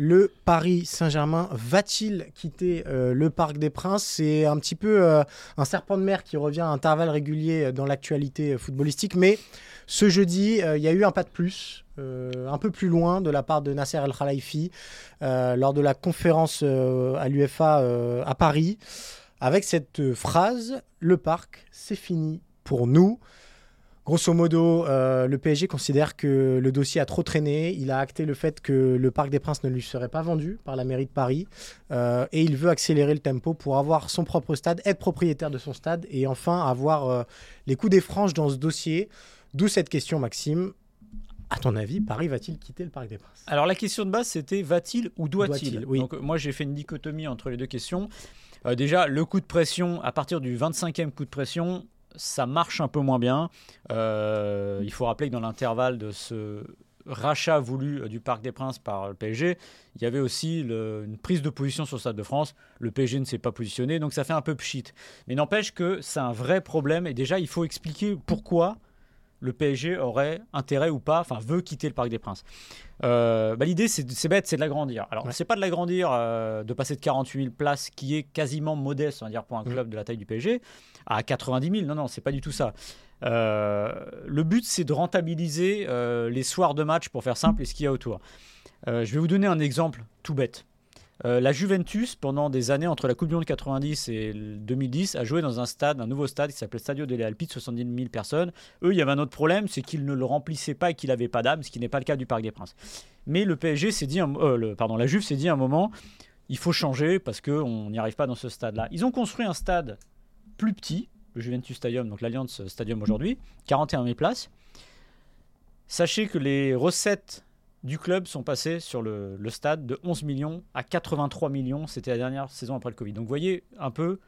Le Paris Saint-Germain va-t-il quitter euh, le Parc des Princes? C'est un petit peu euh, un serpent de mer qui revient à intervalles réguliers dans l'actualité footballistique, mais ce jeudi, euh, il y a eu un pas de plus, un peu plus loin de la part de Nasser El Khalifi lors de la conférence à l'UFA à Paris, avec cette phrase Le parc, c'est fini pour nous. Grosso modo, euh, le PSG considère que le dossier a trop traîné. Il a acté le fait que le Parc des Princes ne lui serait pas vendu par la mairie de Paris. Euh, et il veut accélérer le tempo pour avoir son propre stade, être propriétaire de son stade et enfin avoir euh, les coups des franges dans ce dossier. D'où cette question, Maxime. À ton avis, Paris va-t-il quitter le Parc des Princes? Alors la question de base, c'était va-t-il ou doit-il? Oui. Donc moi, j'ai fait une dichotomie entre les deux questions. Déjà, le coup de pression, à partir du 25e coup de pression, ça marche un peu moins bien. Euh, il faut rappeler que dans l'intervalle de ce rachat voulu euh, du Parc des Princes par le PSG, il y avait aussi une prise de position sur le Stade de France. Le PSG ne s'est pas positionné, donc ça fait un peu pchit. Mais n'empêche que c'est un vrai problème et déjà, il faut expliquer pourquoi le PSG aurait intérêt ou pas, enfin veut quitter le Parc des Princes. Euh, bah, L'idée, c'est bête, c'est de l'agrandir. Alors, Ouais. c'est pas de l'agrandir, euh, de passer de 48 000 places, qui est quasiment modeste, on va dire, pour un Mhm. club de la taille du PSG, à 90 000. Non, non, c'est pas du tout ça. Euh, le but, c'est de rentabiliser les soirs de match, pour faire simple, et ce qu'il y a autour. Je vais vous donner un exemple tout bête. Euh, la Juventus, pendant des années, entre la Coupe du Monde 90 et le 2010, a joué dans un stade, un nouveau stade qui s'appelait Stadio delle Alpi de 70 000 personnes. Eux, il y avait un autre problème, c'est qu'ils ne le remplissaient pas et qu'il n'avait pas d'âme, ce qui n'est pas le cas du Parc des Princes. Mais le PSG s'est dit, euh, pardon, la Juve s'est dit à un moment, il faut changer parce qu'on n'y arrive pas dans ce stade-là. Ils ont construit un stade plus petit, le Juventus Stadium, donc l'Alliance Stadium aujourd'hui, 41 000 places. Sachez que les recettes du club sont passées sur le, le stade de 11 millions à 83 millions. C'était la dernière saison après le Covid. Donc vous voyez un peu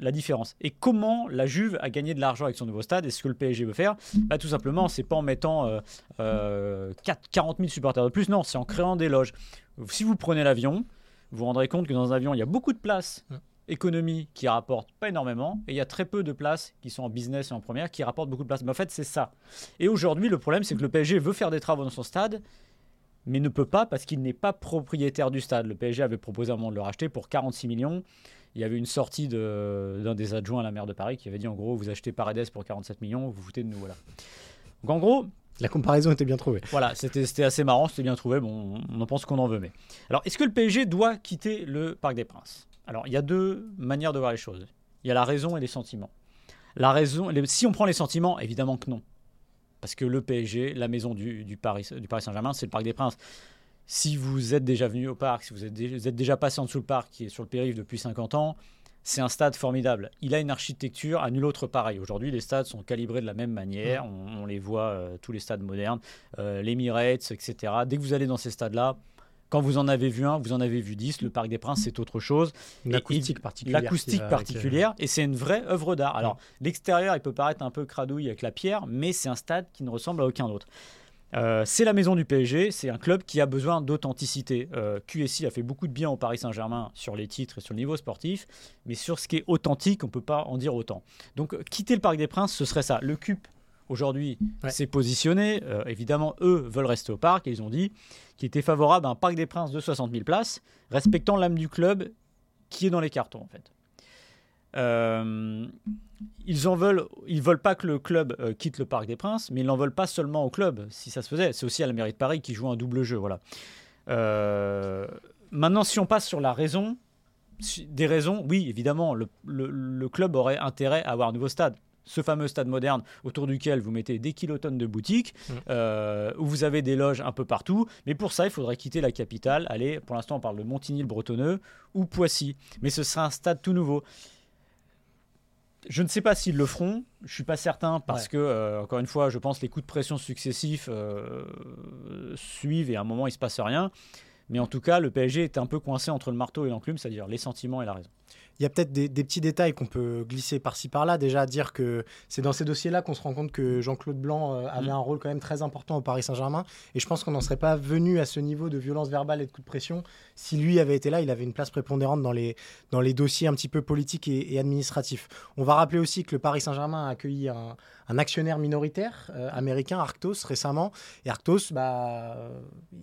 la différence. Et comment la Juve a gagné de l'argent avec son nouveau stade? Et ce que le PSG veut faire? Bah, Tout simplement, c'est pas en mettant euh, euh, 4 40 000 supporters de plus, non, c'est en créant des loges. Si vous prenez l'avion, vous vous rendrez compte que dans un avion, il y a beaucoup de places économie qui rapportent pas énormément et il y a très peu de places qui sont en business et en première qui rapportent beaucoup de places. Mais en fait, c'est ça. Et aujourd'hui, le problème, c'est que le PSG veut faire des travaux dans son stade, mais ne peut pas parce qu'il n'est pas propriétaire du stade. Le PSG avait proposé à un moment de le racheter pour 46 millions. Il y avait une sortie de- d'un des adjoints à la maire de Paris qui avait dit en gros, vous achetez Paredes pour 47 millions, vous vous foutez de nous. Voilà. Donc en gros, La comparaison était bien trouvée. voilà, c'était c'était assez marrant, c'était bien trouvé. Bon, on en pense qu'on en veut, mais. Alors, est-ce que le PSG doit quitter le Parc des Princes? Alors, il y a deux manières de voir les choses. Il y a la raison et les sentiments. La raison, les- si on prend les sentiments, évidemment que non. Parce que le PSG, la maison du, du Paris, du Paris Saint-Germain, c'est le Parc des Princes. Si vous êtes déjà venu au parc, si vous êtes, dé- vous êtes déjà passé en dessous le parc, qui est sur le périph' depuis 50 ans, c'est un stade formidable. Il a une architecture à nul autre pareil. Aujourd'hui, les stades sont calibrés de la même manière. On, on les voit, euh, tous les stades modernes, euh, l'Emirates, etc. Dès que vous allez dans ces stades-là, quand vous en avez vu un, vous en avez vu dix. Le Parc des Princes, c'est autre chose. Une Et- acoustique particulière. L'acoustique avec, euh, particulière, et c'est une vraie œuvre d'art. Alors, l'extérieur, il peut paraître un peu cradouille avec la pierre, mais c'est un stade qui ne ressemble à aucun autre. Euh, c'est la maison du PSG, c'est un club qui a besoin d'authenticité. Euh, QSI a fait beaucoup de bien au Paris Saint-Germain sur les titres et sur le niveau sportif, mais sur ce qui est authentique, on ne peut pas en dire autant. Donc, quitter le Parc des Princes, ce serait ça. Le CUP, aujourd'hui, Ouais. s'est positionné. Euh, évidemment, eux veulent rester au parc et ils ont dit qu'ils étaient favorables à un Parc des Princes de 60 000 places, respectant l'âme du club qui est dans les cartons, en fait. Euh, ils en veulent, ils veulent pas que le club euh, quitte le Parc des Princes, mais ils n'en veulent pas seulement au club, si ça se faisait. C'est aussi à la mairie de Paris qui joue un double jeu, voilà. Euh, maintenant, si on passe sur la raison, des raisons, oui, évidemment, le, le- le club aurait intérêt à avoir un nouveau stade. Ce fameux stade moderne autour duquel vous mettez des kilotonnes de boutiques, Mm. euh, où vous avez des loges un peu partout. Mais pour ça, il faudrait quitter la capitale. Allez, pour l'instant, on parle de Montigny-le-Bretonneux ou Poissy. Mais ce sera un stade tout nouveau. Je ne sais pas s'ils le feront. Je suis pas certain parce Ouais. que, euh, encore une fois, je pense que les coups de pression successifs euh, suivent et à un moment il se passe rien. Mais en tout cas, le PSG est un peu coincé entre le marteau et l'enclume, c'est-à-dire les sentiments et la raison. Il y a peut-être des, des petits détails qu'on peut glisser par-ci par-là. Déjà, dire que c'est dans ces dossiers-là qu'on se rend compte que Jean-Claude Blanc euh, avait Mm. un rôle quand même très important au Paris Saint-Germain. Et je pense qu'on n'en serait pas venu à ce niveau de violence verbale et de coups de pression si lui avait été là. Il avait une place prépondérante dans les, dans les dossiers un petit peu politiques et, et administratifs. On va rappeler aussi que le Paris Saint-Germain a accueilli un, un actionnaire minoritaire euh, américain, Arctos, récemment. Et Arctos, bah, euh,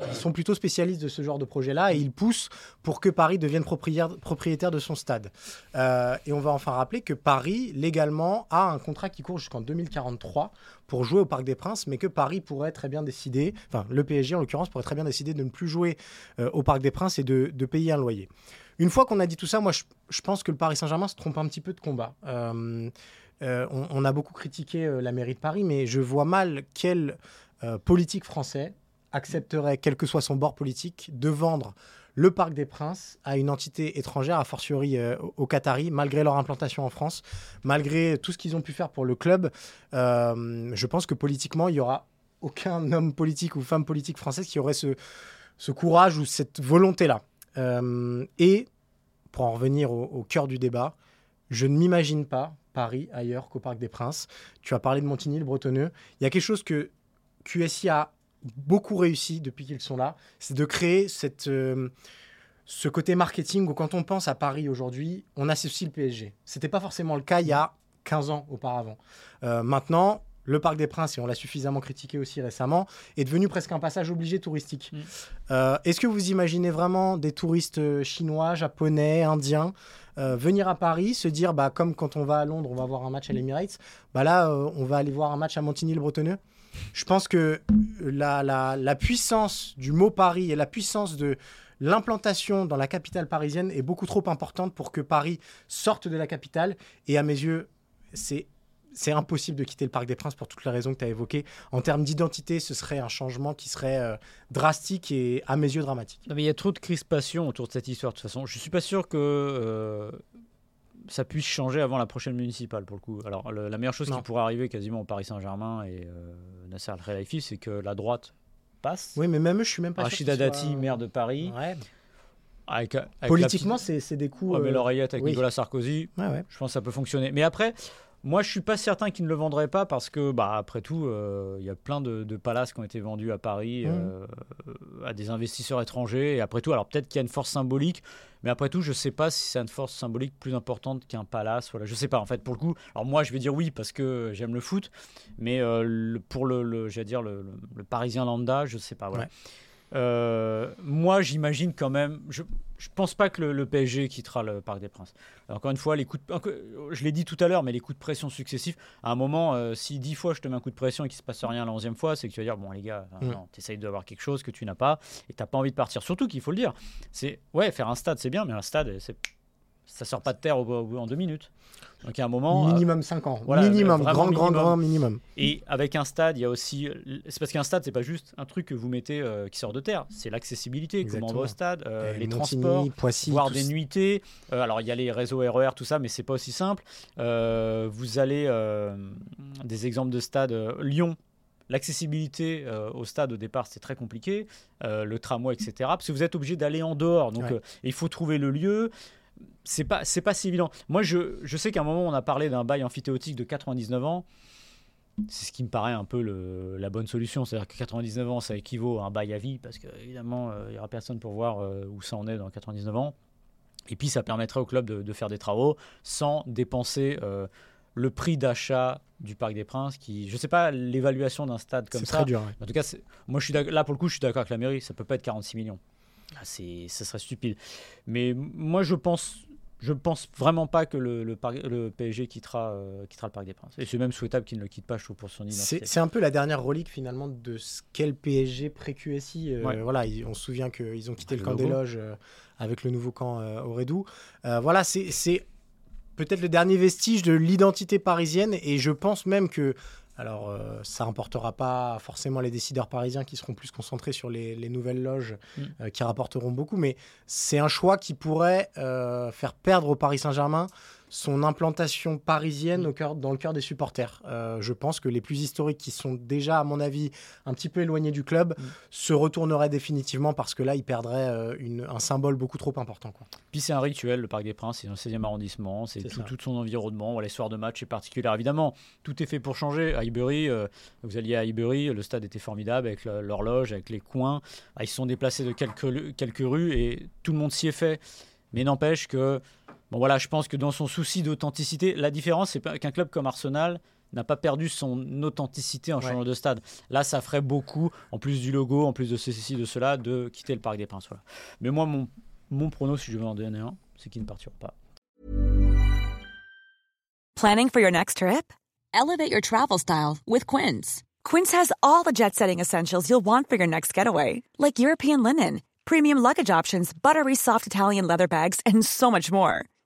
ils sont plutôt spécialistes de ce genre de projet-là et ils poussent pour que Paris devienne propriétaire, de son stade. Euh, et on va enfin rappeler que Paris, légalement, a un contrat qui court jusqu'en 2043 pour jouer au Parc des Princes, mais que Paris pourrait très bien décider, enfin le PSG en l'occurrence, pourrait très bien décider de ne plus jouer au Parc des Princes et de, payer un loyer. Une fois qu'on a dit tout ça, moi je, pense que le Paris Saint-Germain se trompe un petit peu de combat. Euh, on, a beaucoup critiqué euh, la mairie de Paris, mais je vois mal quel euh, politique français accepterait, quel que soit son bord politique, de vendre le Parc des Princes à une entité étrangère, a fortiori euh, au- aux Qataris, malgré leur implantation en France, malgré tout ce qu'ils ont pu faire pour le club. je pense que politiquement, il y aura aucun homme politique ou femme politique française qui aurait ce, courage ou cette volonté-là. Et pour en revenir au cœur du débat, je ne m'imagine pas Paris ailleurs qu'au Parc des Princes. Tu as parlé de Montigny, le Bretonneux. Il y a quelque chose que QSI a beaucoup réussi depuis qu'ils sont là, c'est de créer cette, euh, ce côté marketing où quand on pense à Paris aujourd'hui, on associe le PSG. C'était pas forcément le cas il y a 15 ans auparavant. Euh, maintenant, le Parc des Princes, et on l'a suffisamment critiqué aussi récemment, est devenu presque un passage obligé touristique. Mm. Euh, Est-ce que vous imaginez vraiment des touristes chinois, japonais, indiens euh, venir à Paris, se dire, bah, comme quand on va à Londres, on va voir un match à l'Emirates, bah là, euh, on va aller voir un match à Montigny-le-Bretonneux Je pense que la, la, la puissance du mot Paris et la puissance de l'implantation dans la capitale parisienne est beaucoup trop importante pour que Paris sorte de la capitale. Et à mes yeux, c'est c'est impossible de quitter le Parc des Princes pour toutes les raisons que tu as évoquées. En termes d'identité, ce serait un changement qui serait euh, drastique et à mes yeux dramatique. Non, mais il y a trop de crispation autour de cette histoire de toute façon. Je suis pas sûr que euh, ça puisse changer avant la prochaine municipale pour le coup. Alors le- la meilleure chose Non. qui pourrait arriver quasiment au Paris Saint-Germain et euh, Nasser Al-Khelaifi, c'est que la droite passe. Oui, mais même eux, je suis même pas Rachida sûr. Dati, soient- maire de Paris, Ouais. avec, avec la Politiquement, petite- c'est des coups. Ouais, mais euh, l'oreillette avec oui. Nicolas Sarkozy, ouais. je pense que ça peut fonctionner. Mais après, moi, je suis pas certain qu'ils ne le vendraient pas parce que, bah, après tout, euh, il y a plein de, de palaces qui ont été vendus à Paris Mhm. euh, à des investisseurs étrangers. Et après tout, alors peut-être qu'il y a une force symbolique, mais après tout, je sais pas si c'est une force symbolique plus importante qu'un palace. Voilà, je sais pas. En fait, pour le coup, alors moi, je vais dire oui parce que j'aime le foot, mais euh, le- pour le, le j'allais dire le, le- le Parisien lambda, je sais pas. Voilà. Ouais. Euh, moi, j'imagine quand même. Je, je pense pas que le, le PSG quittera le Parc des Princes. Encore une fois, les coups de, je l'ai dit tout à l'heure, mais les coups de pression successifs, à un moment, euh, si dix fois je te mets un coup de pression et qu'il se passe rien la onzième fois, c'est que tu vas dire, bon les gars, Mm. non, t'essayes d'avoir quelque chose que tu n'as pas et t'as pas envie de partir. Surtout qu'il faut le dire, c'est, ouais, faire un stade c'est bien, mais un stade, c'est, ça sort pas de terre au, au- en deux minutes. Donc à un moment, euh, Minimum 5 ans. voilà, minimum, grand, grand, minimum. grand minimum. et avec un stade, il y a aussi. C'est parce qu'un stade, c'est pas juste un truc que vous mettez euh, qui sort de terre. C'est l'accessibilité. Comment on va au stade, euh, les Montigny, transports, Poissy, voir tout des nuitées. Euh, alors, il y a les réseaux RER, tout ça, mais c'est pas aussi simple. Euh, vous allez. euh, des exemples de stades. euh, Lyon. L'accessibilité euh, au stade au départ c'est très compliqué, Euh, le tramway etc. Parce que vous êtes obligé d'aller en dehors, donc Ouais. euh, il faut trouver le lieu. C'est pas c'est pas si évident. Moi je, je sais qu'à un moment on a parlé d'un bail amphithéotique de 99 ans. C'est ce qui me paraît un peu le- la bonne solution. C'est-à-dire que 99 ans, ça équivaut à un bail à vie, parce qu'évidemment, il n'y aura personne pour voir euh, où ça en est dans 99 ans. Et puis, ça permettrait au club de, de faire des travaux sans dépenser euh, le prix d'achat du Parc des Princes, qui, je ne sais pas l'évaluation d'un stade comme C'est ça. très dur. ouais. En tout cas, c'est- moi, je suis là, pour le coup, je suis d'accord avec la mairie. Ça peut pas être 46 millions. Ah, c'est, ça serait stupide. Mais moi, je pense, je pense vraiment pas que le, le, PSG quittera, euh, quittera le Parc des Princes. Et c'est même souhaitable qu'il ne le quitte pas, je trouve, pour son identité. C'est c'est un peu la dernière relique finalement de ce qu'est le PSG pré-QSI. Euh, Ouais. Voilà, on se souvient qu'ils ont quitté Ah, le le camp des loges euh, avec le nouveau camp euh, au Redou. Euh, voilà, c'est c'est peut-être le dernier vestige de l'identité parisienne et je pense même que. Alors, euh, ça n'importera pas forcément les décideurs parisiens qui seront plus concentrés sur les, les nouvelles loges Mm. euh, qui rapporteront beaucoup, mais c'est un choix qui pourrait euh, faire perdre au Paris Saint-Germain son implantation parisienne au cœur, dans le cœur des supporters. Euh, je pense que les plus historiques qui sont déjà, à mon avis, un petit peu éloignés du club, mm. se retourneraient définitivement parce que là, ils perdraient euh, une, un symbole beaucoup trop important. Quoi. Puis c'est un rituel, le Parc des Princes, c'est dans le 16e arrondissement, c'est tout, son environnement. Les soirs de match est particulier. Évidemment, tout est fait pour changer. À Highbury, euh, vous alliez à Highbury, le stade était formidable avec l'horloge, avec les coins. Ah, ils se sont déplacés de quelques, quelques rues et tout le monde s'y est fait. Mais n'empêche que Bon voilà, je pense que dans son souci d'authenticité, la différence c'est qu'un club comme Arsenal n'a pas perdu son authenticité en changeant de stade. Là, ça ferait beaucoup, en plus du logo, en plus de ceci, de cela, de quitter le Parc des Princes. Voilà. Mais moi, mon, mon prono, si je veux en donner un, c'est qu'ils ne partiront pas. Planning for your next trip? Elevate your travel style with Quince. Quince has all the jet-setting essentials you'll want for your next getaway, like European linen, premium luggage options, buttery soft Italian leather bags, and so much more.